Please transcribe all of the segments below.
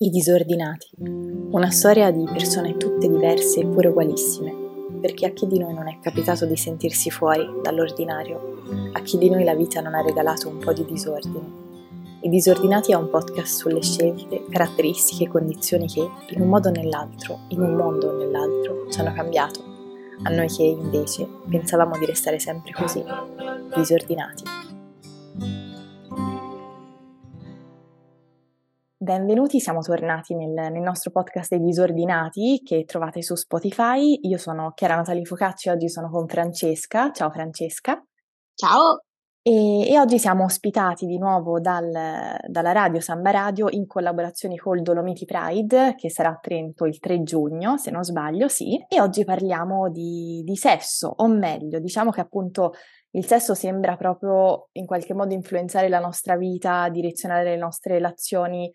I disordinati. Una storia di persone tutte diverse eppure ugualissime, perché a chi di noi non è capitato di sentirsi fuori dall'ordinario, a chi di noi la vita non ha regalato un po' di disordine. I disordinati è un podcast sulle scelte, caratteristiche e condizioni che, in un modo o nell'altro, in un mondo o nell'altro, ci hanno cambiato, a noi che invece pensavamo di restare sempre così, disordinati. Benvenuti, siamo tornati nel, nel, nostro podcast dei disordinati che trovate su Spotify. Io sono Chiara Natalie Focacci, oggi sono con Francesca. Ciao Francesca. Ciao. E, e oggi siamo ospitati di nuovo dal, dalla radio Samba Radio in collaborazione col Dolomiti Pride che sarà a Trento il 3 giugno, se non sbaglio, sì. E oggi parliamo di, di sesso, o meglio, diciamo che appunto il sesso sembra proprio in qualche modo influenzare la nostra vita, direzionare le nostre relazioni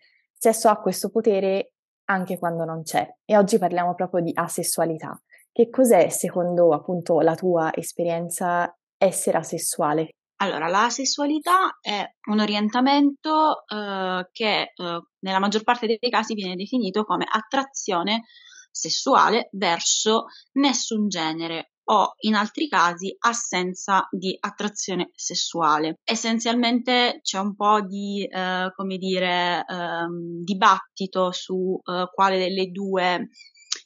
sesso ha questo potere anche quando non c'è. E oggi parliamo proprio di asessualità. Che cos'è, secondo appunto la tua esperienza, essere asessuale? Allora, la sessualità è un orientamento eh, che eh, nella maggior parte dei casi viene definito come attrazione sessuale verso nessun genere o in altri casi assenza di attrazione sessuale. Essenzialmente c'è un po' di, eh, come dire, eh, dibattito su eh, quale delle due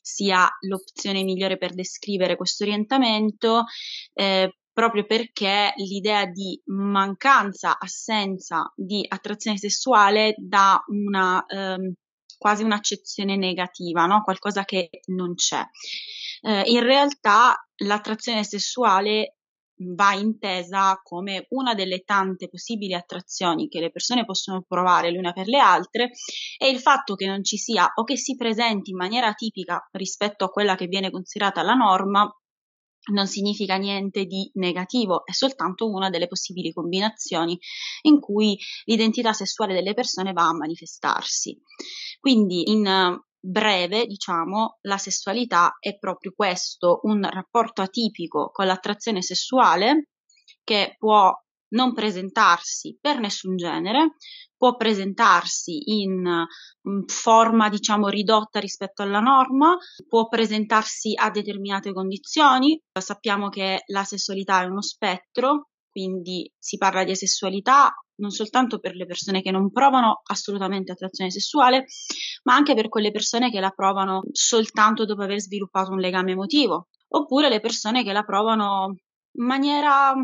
sia l'opzione migliore per descrivere questo orientamento, eh, proprio perché l'idea di mancanza, assenza di attrazione sessuale dà una ehm, quasi un'accezione negativa, no? qualcosa che non c'è. Eh, in realtà l'attrazione sessuale va intesa come una delle tante possibili attrazioni che le persone possono provare l'una per le altre e il fatto che non ci sia o che si presenti in maniera tipica rispetto a quella che viene considerata la norma non significa niente di negativo, è soltanto una delle possibili combinazioni in cui l'identità sessuale delle persone va a manifestarsi. Quindi in breve, diciamo, la sessualità è proprio questo, un rapporto atipico con l'attrazione sessuale che può non presentarsi per nessun genere, può presentarsi in mm, forma, diciamo, ridotta rispetto alla norma, può presentarsi a determinate condizioni. Sappiamo che la sessualità è uno spettro, quindi si parla di asessualità non soltanto per le persone che non provano assolutamente attrazione sessuale, ma anche per quelle persone che la provano soltanto dopo aver sviluppato un legame emotivo, oppure le persone che la provano in maniera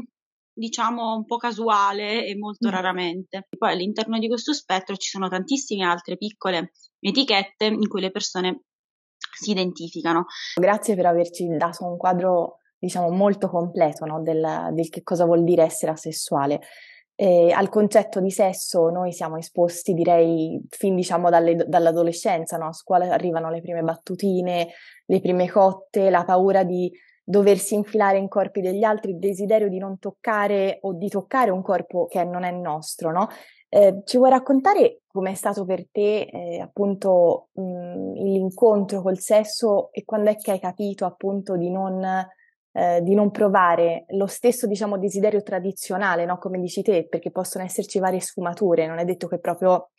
diciamo un po' casuale e molto mm. raramente. Poi all'interno di questo spettro ci sono tantissime altre piccole etichette in cui le persone si identificano. Grazie per averci dato un quadro diciamo molto completo no, del, del che cosa vuol dire essere asessuale. E al concetto di sesso noi siamo esposti, direi, fin diciamo dalle, dall'adolescenza, no? A scuola arrivano le prime battutine, le prime cotte, la paura di doversi infilare in corpi degli altri, il desiderio di non toccare o di toccare un corpo che non è nostro, no? Eh, ci vuoi raccontare com'è stato per te eh, appunto mh, l'incontro col sesso e quando è che hai capito appunto di non eh, di non provare lo stesso, diciamo, desiderio tradizionale, no? Come dici te, perché possono esserci varie sfumature, non è detto che proprio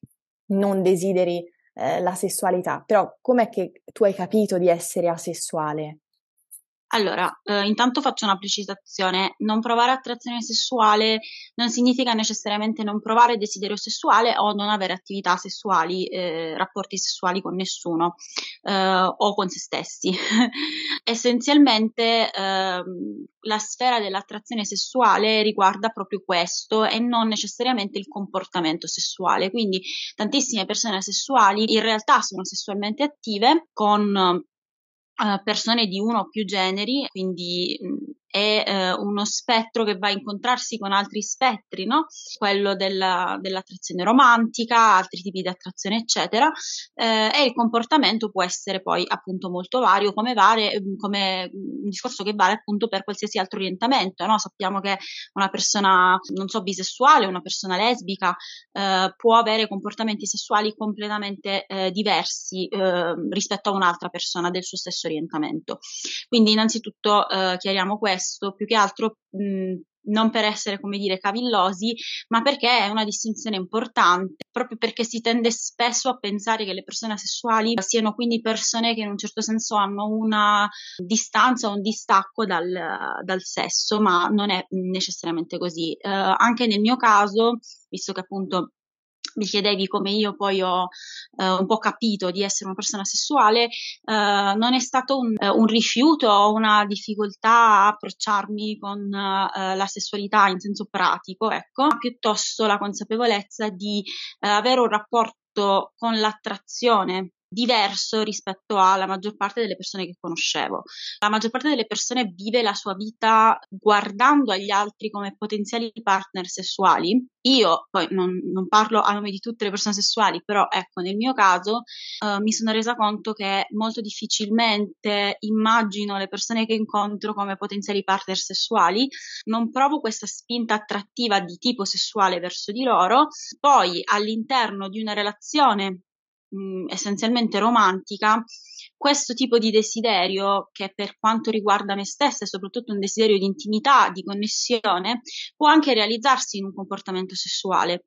non desideri eh, la sessualità, però com'è che tu hai capito di essere asessuale? Allora, eh, intanto faccio una precisazione, non provare attrazione sessuale non significa necessariamente non provare desiderio sessuale o non avere attività sessuali, eh, rapporti sessuali con nessuno eh, o con se stessi. Essenzialmente ehm, la sfera dell'attrazione sessuale riguarda proprio questo e non necessariamente il comportamento sessuale. Quindi tantissime persone sessuali in realtà sono sessualmente attive con persone di uno o più generi, quindi mh, è eh, uno spettro che va a incontrarsi con altri spettri, no? quello della, dell'attrazione romantica, altri tipi di attrazione, eccetera, eh, e il comportamento può essere poi appunto molto vario, come, vale, come un discorso che vale appunto per qualsiasi altro orientamento. No? Sappiamo che una persona, non so, bisessuale, una persona lesbica eh, può avere comportamenti sessuali completamente eh, diversi eh, rispetto a un'altra persona del suo stesso orientamento. Quindi innanzitutto eh, chiariamo questo questo, più che altro mh, non per essere, come dire, cavillosi, ma perché è una distinzione importante, proprio perché si tende spesso a pensare che le persone asessuali siano quindi persone che in un certo senso hanno una distanza, un distacco dal, dal sesso, ma non è necessariamente così. Eh, anche nel mio caso, visto che appunto mi chiedevi come io poi ho eh, un po' capito di essere una persona sessuale, eh, non è stato un, eh, un, rifiuto o una difficoltà a approcciarmi con eh, la sessualità in senso pratico, ecco, ma piuttosto la consapevolezza di eh, avere un rapporto con l'attrazione diverso rispetto alla maggior parte delle persone che conoscevo. La maggior parte delle persone vive la sua vita guardando agli altri come potenziali partner sessuali. Io poi non, non parlo a nome di tutte le persone sessuali, però ecco, nel mio caso uh, mi sono resa conto che molto difficilmente immagino le persone che incontro come potenziali partner sessuali, non provo questa spinta attrattiva di tipo sessuale verso di loro, poi all'interno di una relazione mh, essenzialmente romantica, questo tipo di desiderio, che per quanto riguarda me stessa è soprattutto un desiderio di intimità, di connessione, può anche realizzarsi in un comportamento sessuale.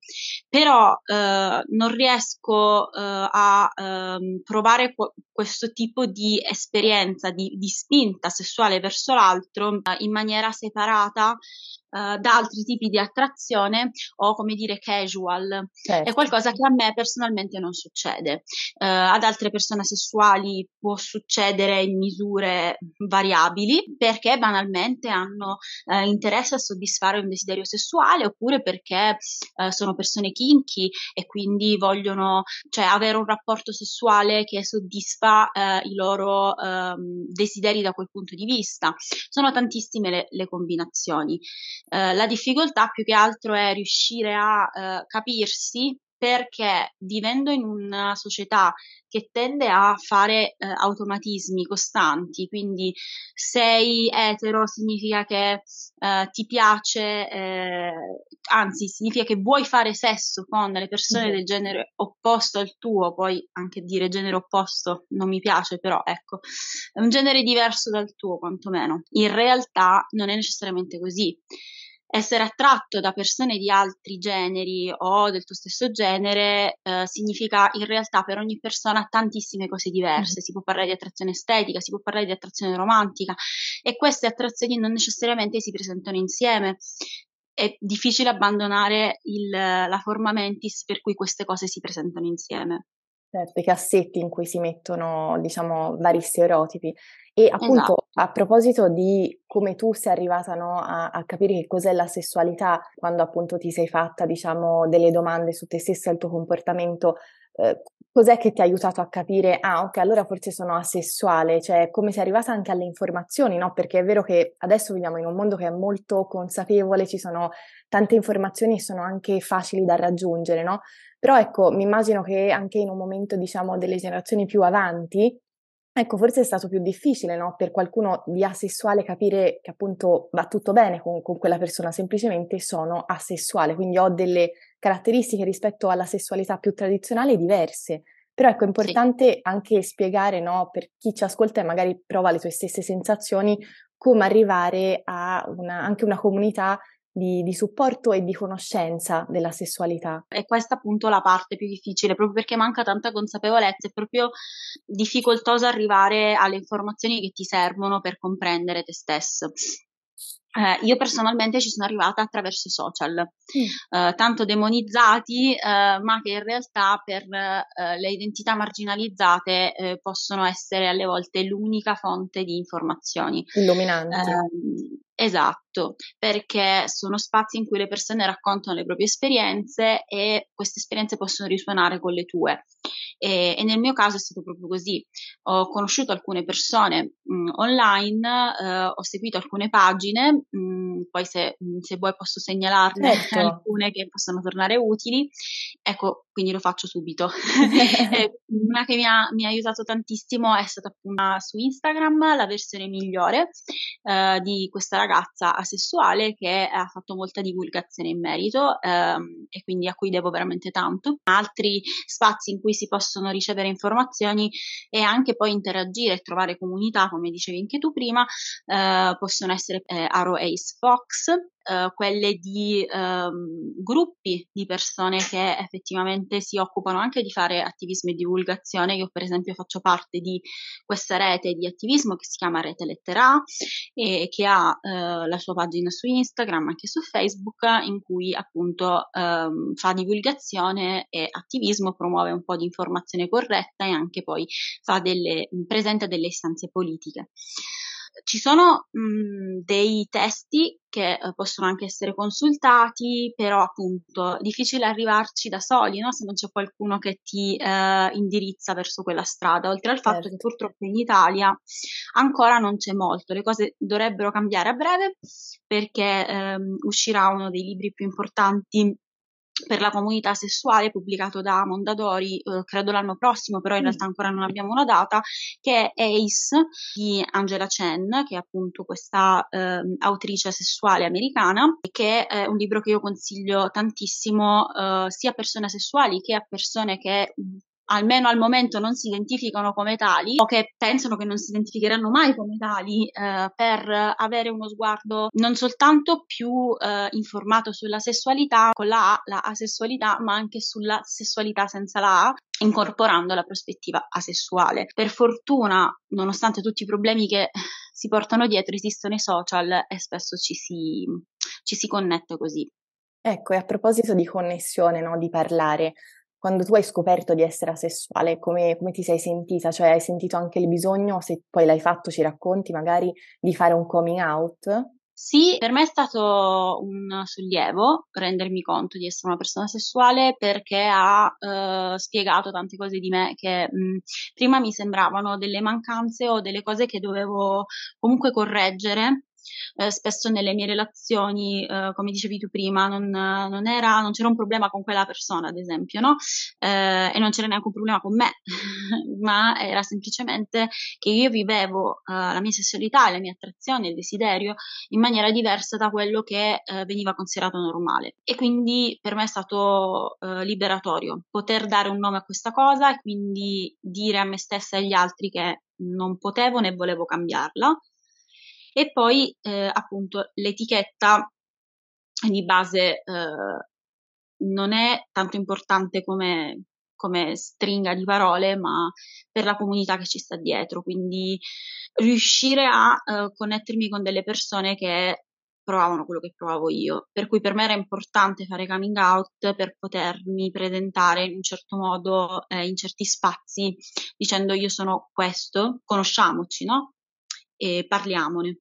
Però eh, non riesco eh, a eh, provare qu- questo tipo di esperienza, di, di spinta sessuale verso l'altro eh, in maniera separata uh, da altri tipi di attrazione o come dire casual. Certo. È qualcosa che a me personalmente non succede. Uh, ad altre persone sessuali può succedere in misure variabili perché banalmente hanno uh, interesse a soddisfare un desiderio sessuale oppure perché sono persone kinky e quindi vogliono cioè, avere un rapporto sessuale che soddisfa i loro um, desideri da quel punto di vista. Sono tantissime le, le combinazioni. Eh, la difficoltà più che altro è riuscire a eh, capirsi perché vivendo in una società che tende a fare eh, automatismi costanti, quindi sei etero significa che eh, ti piace, eh, anzi significa che vuoi fare sesso con le persone mm-hmm. del genere opposto al tuo, poi anche dire genere opposto non mi piace, però ecco, è un genere diverso dal tuo quantomeno. In realtà non è necessariamente così essere attratto da persone di altri generi o del tuo stesso genere eh, significa in realtà per ogni persona tantissime cose diverse. Mm. Si può parlare di attrazione estetica, si può parlare di attrazione romantica e queste attrazioni non necessariamente si presentano insieme. È difficile abbandonare il, la forma mentis per cui queste cose si presentano insieme. Certo, i cassetti in cui si mettono, diciamo, vari stereotipi. E appunto, esatto. a proposito di come tu sei arrivata no, a, a, capire che cos'è la sessualità, quando appunto ti sei fatta, diciamo, delle domande su te stessa e il tuo comportamento, eh, cos'è che ti ha aiutato a capire, ah, ok, allora forse sono asessuale, cioè come sei arrivata anche alle informazioni, no? Perché è vero che adesso viviamo in un mondo che è molto consapevole, ci sono tante informazioni e sono anche facili da raggiungere, no? Però ecco, mi immagino che anche in un momento, diciamo, delle generazioni più avanti, ecco, forse è stato più difficile, no? Per qualcuno di asessuale capire che appunto va tutto bene con, con quella persona, semplicemente sono asessuale, quindi ho delle caratteristiche rispetto alla sessualità più tradizionale diverse. Però ecco, è importante sì. anche spiegare, no, per chi ci ascolta e magari prova le tue stesse sensazioni, come arrivare a una, anche una comunità di, di, supporto e di conoscenza della sessualità. E questa appunto la parte più difficile, proprio perché manca tanta consapevolezza, è proprio difficoltoso arrivare alle informazioni che ti servono per comprendere te stesso. Eh, io personalmente ci sono arrivata attraverso i social, mm. eh, tanto demonizzati, eh, ma che in realtà per eh, le identità marginalizzate eh, possono essere alle volte l'unica fonte di informazioni. Illuminanti. Ehm, Esatto, perché sono spazi in cui le persone raccontano le proprie esperienze e queste esperienze possono risuonare con le tue. E, e nel mio caso è stato proprio così. Ho conosciuto alcune persone mh, mm, online, eh, ho seguito alcune pagine, mh, mm, poi se, mh, mm, se, vuoi posso segnalarne certo. alcune che possono tornare utili. Ecco, quindi lo faccio subito. una che mi ha, mi ha, aiutato tantissimo è stata appunto su Instagram, la versione migliore eh, di questa ragazza ragazza asessuale che ha fatto molta divulgazione in merito ehm, e quindi a cui devo veramente tanto. Altri spazi in cui si possono ricevere informazioni e anche poi interagire e trovare comunità, come dicevi anche tu prima, eh, possono essere eh, Arrow Ace Fox, uh, quelle di um, gruppi di persone che effettivamente si occupano anche di fare attivismo e divulgazione. Io per esempio faccio parte di questa rete di attivismo che si chiama Rete Lettera e che ha uh, la sua pagina su Instagram, anche su Facebook, in cui appunto um, fa divulgazione e attivismo, promuove un po' di informazione corretta e anche poi delle, presenta delle istanze politiche. Ci sono mh, dei testi che eh, possono anche essere consultati, però appunto è difficile arrivarci da soli, no? se non c'è qualcuno che ti eh, indirizza verso quella strada, oltre al fatto certo. che purtroppo in Italia ancora non c'è molto, le cose dovrebbero cambiare a breve perché ehm, uscirà uno dei libri più importanti per la comunità sessuale pubblicato da Mondadori eh, credo l'anno prossimo però in mm. realtà ancora non abbiamo una data che è Ace di Angela Chen che è appunto questa eh, autrice sessuale americana che è un libro che io consiglio tantissimo eh, sia a persone sessuali che a persone che almeno al momento non si identificano come tali o che pensano che non si identificheranno mai come tali eh, per avere uno sguardo non soltanto più eh, informato sulla sessualità con la A, la asessualità, ma anche sulla sessualità senza la A, incorporando la prospettiva asessuale. Per fortuna, nonostante tutti i problemi che si portano dietro, esistono i social e spesso ci si, ci si connette così. Ecco, e a proposito di connessione, no, di parlare, quando tu hai scoperto di essere asessuale, come, come, ti sei sentita? Cioè hai sentito anche il bisogno, se poi l'hai fatto, ci racconti magari, di fare un coming out? Sì, per me è stato un sollievo rendermi conto di essere una persona sessuale perché ha eh, spiegato tante cose di me che mh, prima mi sembravano delle mancanze o delle cose che dovevo comunque correggere eh, spesso nelle mie relazioni, eh, come dicevi tu prima, non, non, era, non, c'era un problema con quella persona, ad esempio, no? Eh, e non c'era neanche un problema con me, ma era semplicemente che io vivevo eh, la mia sessualità, la mia attrazione, il desiderio in maniera diversa da quello che eh, veniva considerato normale. E quindi per me è stato eh, liberatorio poter dare un nome a questa cosa e quindi dire a me stessa e agli altri che non potevo né volevo cambiarla e poi eh, appunto l'etichetta di base eh, non è tanto importante come, come stringa di parole, ma per la comunità che ci sta dietro, quindi riuscire a uh, connettermi con delle persone che provavano quello che provavo io, per cui per me era importante fare coming out per potermi presentare in un certo modo eh, in certi spazi dicendo io sono questo, conosciamoci, no? E parliamone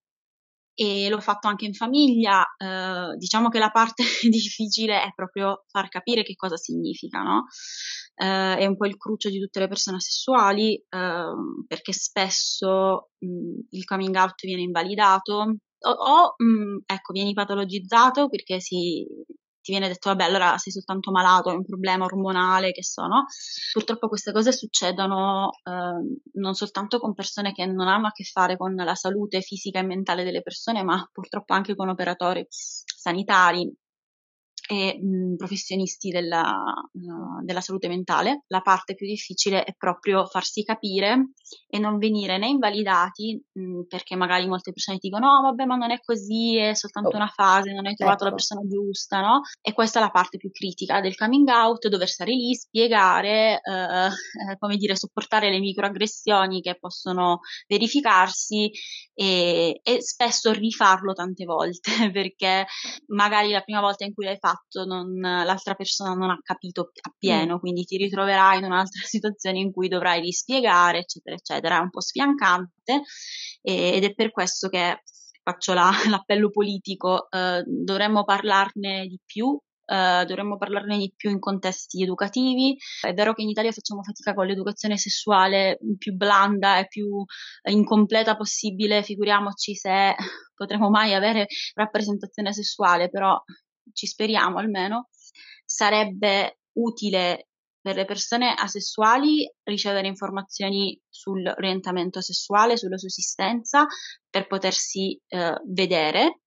e l'ho fatto anche in famiglia. Eh, diciamo che la parte difficile è proprio far capire che cosa significa, no? Eh, è un po' il cruccio di tutte le persone sessuali eh, perché spesso mh, il coming out viene invalidato o, o mh, ecco, viene patologizzato perché si, ti viene detto vabbè allora sei soltanto malato, è un problema ormonale, che so, no? Purtroppo queste cose succedono eh, non soltanto con persone che non hanno a che fare con la salute fisica e mentale delle persone, ma purtroppo anche con operatori sanitari e mh, professionisti della, uh, della, salute mentale. La parte più difficile è proprio farsi capire e non venire né invalidati, mh, perché magari molte persone dicono no, vabbè, ma non è così, è soltanto oh. una fase, non hai trovato ecco. la persona giusta, no? E questa è la parte più critica del coming out, dover stare lì, spiegare, uh, come dire, sopportare le microaggressioni che possono verificarsi e, e spesso rifarlo tante volte, perché magari la prima volta in cui l'hai fatto fatto non, l'altra persona non ha capito appieno, mm. quindi ti ritroverai in un'altra situazione in cui dovrai rispiegare, eccetera, eccetera. È un po' sfiancante e, ed è per questo che faccio la, l'appello politico, eh, dovremmo parlarne di più, Uh, dovremmo parlarne di più in contesti educativi. È vero che in Italia facciamo fatica con l'educazione sessuale più blanda e più incompleta possibile, figuriamoci se potremo mai avere rappresentazione sessuale, però ci speriamo almeno, sarebbe utile per le persone asessuali ricevere informazioni sull'orientamento sessuale, sulla sussistenza, per potersi eh, vedere,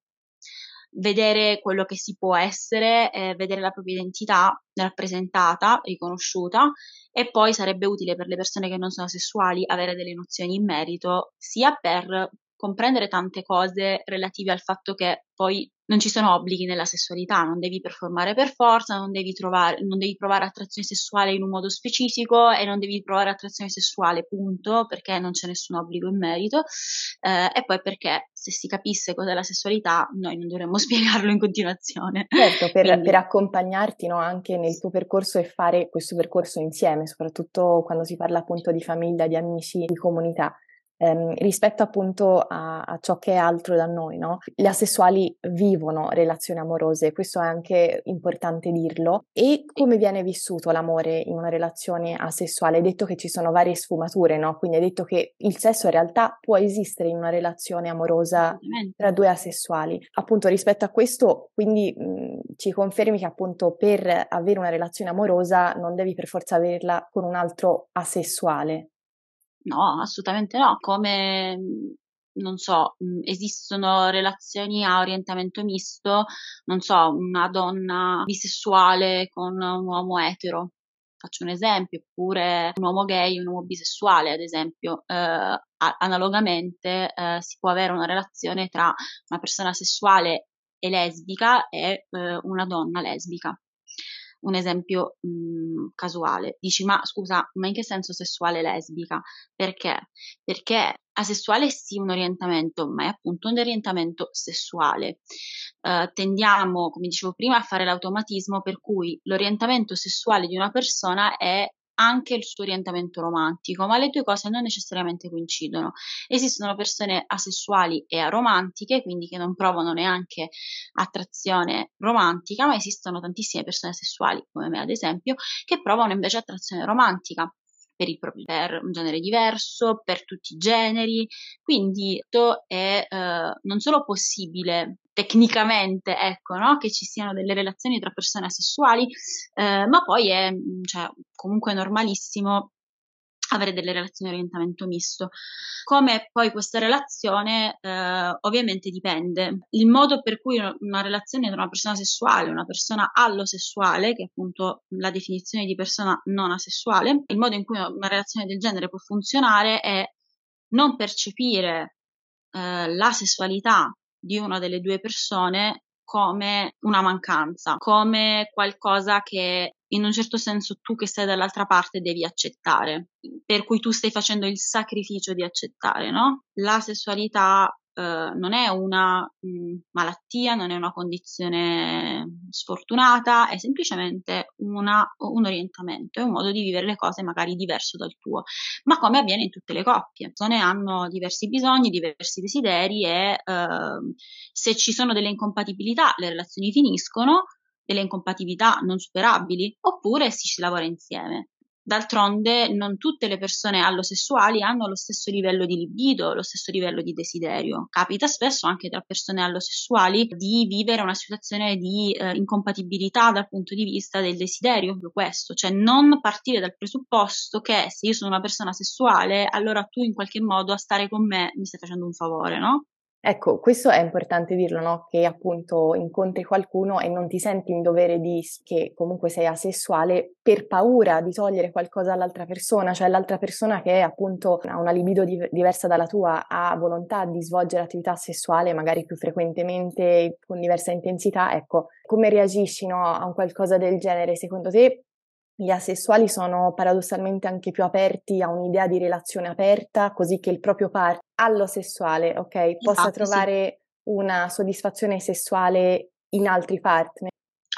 vedere quello che si può essere, eh, vedere la propria identità rappresentata, riconosciuta e poi sarebbe utile per le persone che non sono sessuali avere delle nozioni in merito sia per comprendere tante cose relative al fatto che poi non ci sono obblighi nella sessualità, non devi performare per forza, non devi, trovare, non devi provare attrazione sessuale in un modo specifico e non devi provare attrazione sessuale, punto, perché non c'è nessun obbligo in merito. Eh, e poi perché se si capisse cos'è la sessualità, noi non dovremmo spiegarlo in continuazione. Certo, per, Quindi... per accompagnarti no, anche nel tuo percorso e fare questo percorso insieme, soprattutto quando si parla appunto di famiglia, di amici, di comunità ehm, rispetto appunto a, a, ciò che è altro da noi, no? Gli asessuali vivono relazioni amorose, questo è anche importante dirlo. E come viene vissuto l'amore in una relazione asessuale? Hai detto che ci sono varie sfumature, no? Quindi hai detto che il sesso in realtà può esistere in una relazione amorosa tra due asessuali. Appunto rispetto a questo, quindi mh, ci confermi che appunto per avere una relazione amorosa non devi per forza averla con un altro asessuale. No, assolutamente no. Come, non so, esistono relazioni a orientamento misto, non so, una donna bisessuale con un uomo etero. Faccio un esempio, oppure un uomo gay, un uomo bisessuale, ad esempio. Eh, analogamente eh, si può avere una relazione tra una persona sessuale e lesbica e eh, una donna lesbica un esempio mh, mhmm, casuale. Dici, ma scusa, ma in che senso sessuale lesbica? Perché? Perché asessuale è sì un orientamento, ma è appunto un orientamento sessuale. Uh, tendiamo, come dicevo prima, a fare l'automatismo per cui l'orientamento sessuale di una persona è anche il suo orientamento romantico, ma le due cose non necessariamente coincidono. Esistono persone asessuali e aromantiche, quindi che non provano neanche attrazione romantica, ma esistono tantissime persone sessuali, come me ad esempio, che provano invece attrazione romantica per, il, per un genere diverso, per tutti i generi, quindi è eh, non solo possibile tecnicamente, ecco, no? che ci siano delle relazioni tra persone asessuali, eh, ma poi è cioè, comunque normalissimo avere delle relazioni di orientamento misto. Come poi questa relazione eh, ovviamente dipende. Il modo per cui una relazione tra una persona sessuale, una persona allosessuale, che è appunto la definizione di persona non asessuale, il modo in cui una relazione del genere può funzionare è non percepire eh, la sessualità di una delle due persone come una mancanza, come qualcosa che in un certo senso tu che stai dall'altra parte devi accettare, per cui tu stai facendo il sacrificio di accettare, no? La sessualità eh, non è una mh, mm, malattia, non è una condizione sfortunata, è semplicemente una, un orientamento, è un modo di vivere le cose magari diverso dal tuo, ma come avviene in tutte le coppie. Le persone hanno diversi bisogni, diversi desideri e eh, se ci sono delle incompatibilità le relazioni finiscono, delle incompatibilità non superabili, oppure si lavora insieme. D'altronde non tutte le persone allosessuali hanno lo stesso livello di libido, lo stesso livello di desiderio. Capita spesso anche tra persone allosessuali di vivere una situazione di eh, incompatibilità dal punto di vista del desiderio, questo, cioè non partire dal presupposto che se io sono una persona sessuale, allora tu in qualche modo a stare con me mi stai facendo un favore, no? Ecco, questo è importante dirlo, no? Che appunto incontri qualcuno e non ti senti in dovere di che comunque sei asessuale per paura di togliere qualcosa all'altra persona, cioè l'altra persona che appunto ha una libido di- diversa dalla tua, ha volontà di svolgere attività sessuale magari più frequentemente, con diversa intensità, ecco, come reagisci no, a un qualcosa del genere? Secondo te gli asessuali sono paradossalmente anche più aperti a un'idea di relazione aperta, così che il proprio partner allo sessuale, ok, possa esatto, trovare sì. una soddisfazione sessuale in altri partner.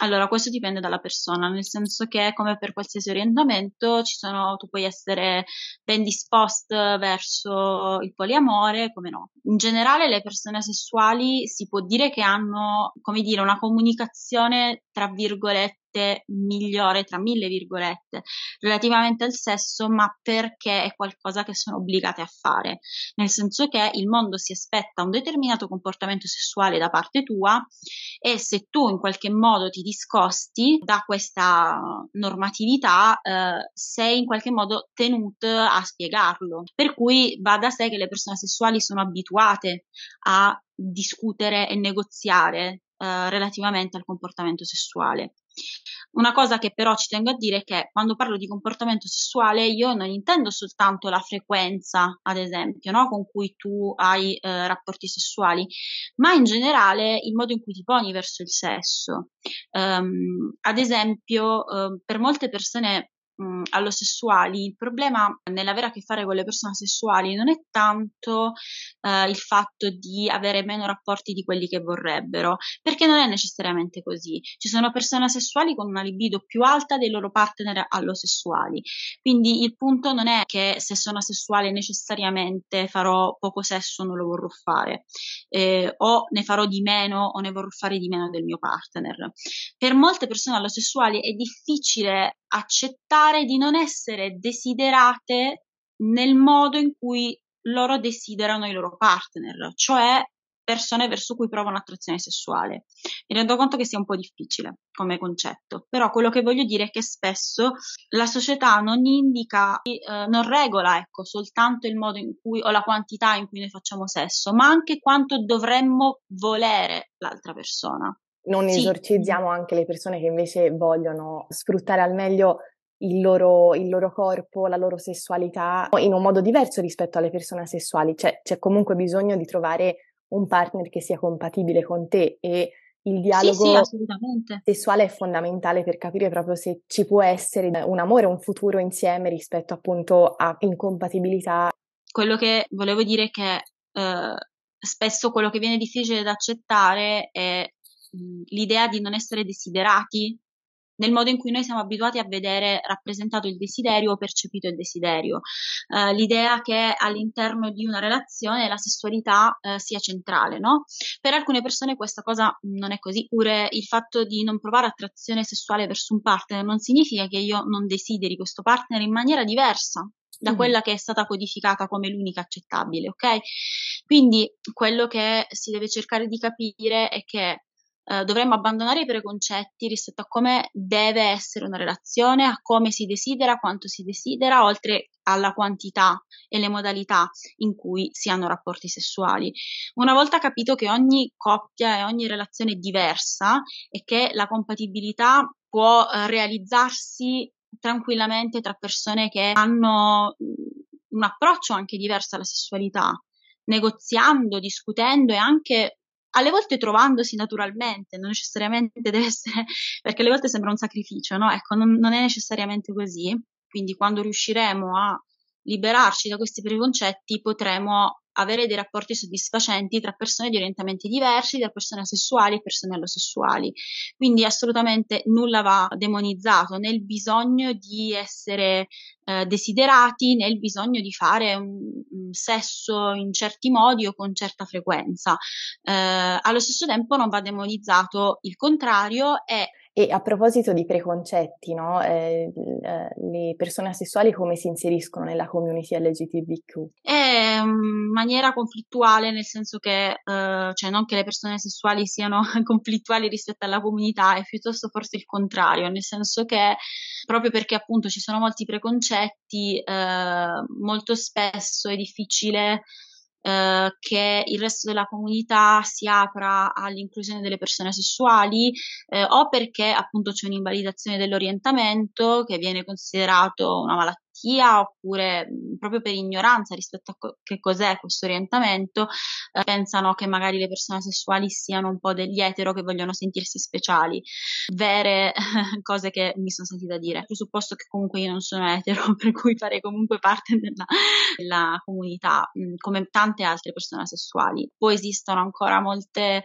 Allora, questo dipende dalla persona, nel senso che come per qualsiasi orientamento ci sono, tu puoi essere ben disposto verso il poliamore, come no. In generale le persone sessuali si può dire che hanno, come dire, una comunicazione tra virgolette migliore tra mille virgolette relativamente al sesso, ma perché è qualcosa che sono obbligate a fare, nel senso che il mondo si aspetta un determinato comportamento sessuale da parte tua e se tu in qualche modo ti discosti da questa normatività, eh, sei in qualche modo tenuto a spiegarlo. Per cui va da sé che le persone sessuali sono abituate a discutere e negoziare eh, relativamente al comportamento sessuale. Una cosa che però ci tengo a dire è che quando parlo di comportamento sessuale io non intendo soltanto la frequenza, ad esempio, no? con cui tu hai eh, rapporti sessuali, ma in generale il modo in cui ti poni verso il sesso. Um, ad esempio, uh, per molte persone mh, all'osessuali, il problema nell'avere a che fare con le persone sessuali non è tanto eh, il fatto di avere meno rapporti di quelli che vorrebbero, perché non è necessariamente così. Ci sono persone sessuali con una libido più alta dei loro partner allosessuali, quindi il punto non è che se sono asessuale necessariamente farò poco sesso, non lo vorrò fare, eh, o ne farò di meno o ne vorrò fare di meno del mio partner. Per molte persone allosessuali è difficile accettare di non essere desiderate nel modo in cui loro desiderano i loro partner, cioè persone verso cui provano attrazione sessuale. Mi rendo conto che sia un po' difficile come concetto, però quello che voglio dire è che spesso la società non indica, eh, non regola ecco, soltanto il modo in cui o la quantità in cui noi facciamo sesso, ma anche quanto dovremmo volere l'altra persona. Non sì. esorcizziamo anche le persone che invece vogliono sfruttare al meglio il loro, il loro, corpo, la loro sessualità in un modo diverso rispetto alle persone asessuali. Cioè, c'è comunque bisogno di trovare un partner che sia compatibile con te e il dialogo sì, sì, sessuale è fondamentale per capire proprio se ci può essere un amore, un futuro insieme rispetto appunto a incompatibilità. Quello che volevo dire è che eh, spesso quello che viene difficile da accettare è l'idea di non essere desiderati nel modo in cui noi siamo abituati a vedere rappresentato il desiderio o percepito il desiderio. Uh, l'idea che all'interno di una relazione la sessualità uh, sia centrale, no? Per alcune persone questa cosa non è così, pure il fatto di non provare attrazione sessuale verso un partner non significa che io non desideri questo partner in maniera diversa da mm. quella che è stata codificata come l'unica accettabile, ok? Quindi quello che si deve cercare di capire è che eh, dovremmo abbandonare i preconcetti rispetto a come deve essere una relazione, a come si desidera, quanto si desidera, oltre alla quantità e le modalità in cui si hanno rapporti sessuali. Una volta capito che ogni coppia e ogni relazione è diversa e che la compatibilità può eh, realizzarsi tranquillamente tra persone che hanno mm, un approccio anche diverso alla sessualità, negoziando, discutendo e anche alle volte trovandosi naturalmente, non necessariamente deve essere, perché alle volte sembra un sacrificio, no? Ecco, non, non è necessariamente così. Quindi quando riusciremo a liberarci da questi preconcetti potremo avere dei rapporti soddisfacenti tra persone di orientamenti diversi, tra persone asessuali e persone allosessuali. Quindi assolutamente nulla va demonizzato nel bisogno di essere eh, desiderati, nel bisogno di fare un, un, sesso in certi modi o con certa frequenza. Eh, allo stesso tempo non va demonizzato il contrario e e a proposito di preconcetti, no? eh, eh le persone asessuali come si inseriscono nella community LGTBQ? È in maniera conflittuale, nel senso che, eh, cioè non che le persone sessuali siano conflittuali rispetto alla comunità, è piuttosto forse il contrario, nel senso che proprio perché appunto ci sono molti preconcetti, eh, molto spesso è difficile eh, che il resto della comunità si apra all'inclusione delle persone sessuali eh, o perché appunto c'è un'invalidazione dell'orientamento che viene considerato una malattia malattia oppure proprio per ignoranza rispetto a co- che cos'è questo orientamento, eh, pensano che magari le persone sessuali siano un po' degli etero che vogliono sentirsi speciali, vere cose che mi sono sentita dire. Presupposto che comunque io non sono etero, per cui farei comunque parte della, della comunità, mh, come tante altre persone sessuali. Poi esistono ancora molte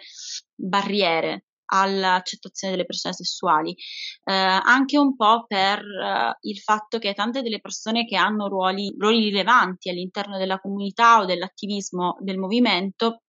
barriere all'accettazione delle persone sessuali, eh, anche un po' per eh, il fatto che tante delle persone che hanno ruoli, ruoli rilevanti all'interno della comunità o dell'attivismo del movimento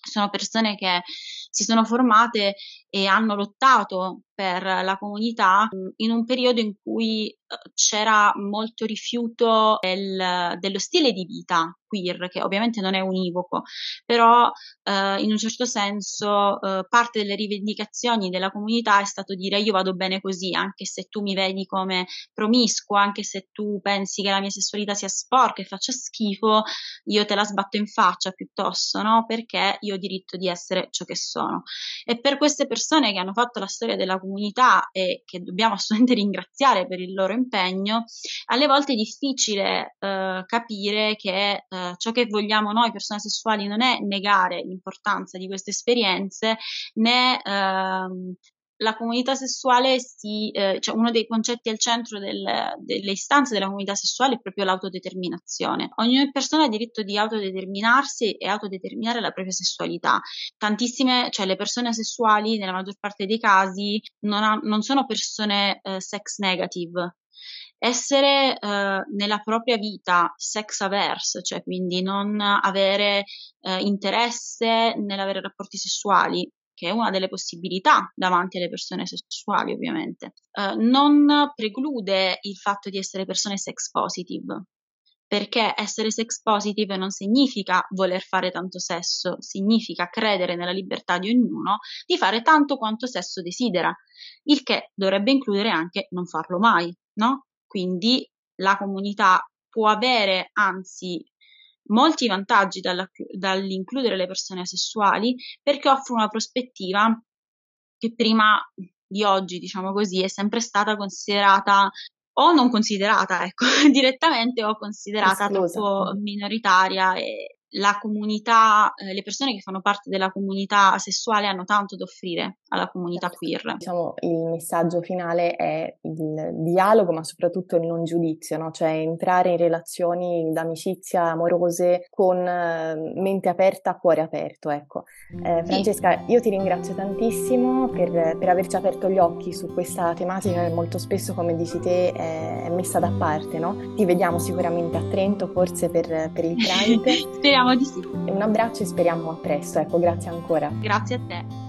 sono persone che si sono formate e hanno lottato per la comunità in un periodo in cui c'era molto rifiuto del, dello stile di vita queer, che ovviamente non è univoco, però eh, in un certo senso eh, parte delle rivendicazioni della comunità è stato dire io vado bene così, anche se tu mi vedi come promiscuo, anche se tu pensi che la mia sessualità sia sporca e faccia schifo, io te la sbatto in faccia piuttosto, no? Perché io ho diritto di essere ciò che sono. E per queste persone che hanno fatto la storia della comunità, e che dobbiamo assolutamente ringraziare per il loro impegno, alle volte è difficile eh, capire che eh, ciò che vogliamo noi persone sessuali non è negare l'importanza di queste esperienze né ehm, la comunità sessuale si, eh, cioè uno dei concetti al centro del, delle istanze della comunità sessuale è proprio l'autodeterminazione. Ogni persona ha diritto di autodeterminarsi e autodeterminare la propria sessualità. Tantissime, cioè le persone sessuali nella maggior parte dei casi non, ha, non sono persone eh, sex negative, essere eh, nella propria vita sex averse, cioè quindi non avere eh, interesse nell'avere rapporti sessuali, che è una delle possibilità davanti alle persone sessuali ovviamente, eh, non preclude il fatto di essere persone sex positive, perché essere sex positive non significa voler fare tanto sesso, significa credere nella libertà di ognuno di fare tanto quanto sesso desidera, il che dovrebbe includere anche non farlo mai, no? Quindi la comunità può avere anzi molti vantaggi dall'includere le persone asessuali perché offre una prospettiva che prima di oggi, diciamo così, è sempre stata considerata o non considerata, ecco, direttamente o considerata Esclusa. troppo minoritaria e la comunità, eh, le persone che fanno parte della comunità sessuale hanno tanto da offrire alla comunità certo. queer. Diciamo, il messaggio finale è il dialogo, ma soprattutto il non giudizio, no? cioè entrare in relazioni d'amicizia amorose con eh, mente aperta, cuore aperto. Ecco. Eh, Francesca, io ti ringrazio tantissimo per, per, averci aperto gli occhi su questa tematica che molto spesso, come dici te, è messa da parte. No? Ti vediamo sicuramente a Trento, forse per, per il Pride. Speriamo di sì. Un abbraccio e speriamo a presto, ecco, grazie ancora. Grazie a te.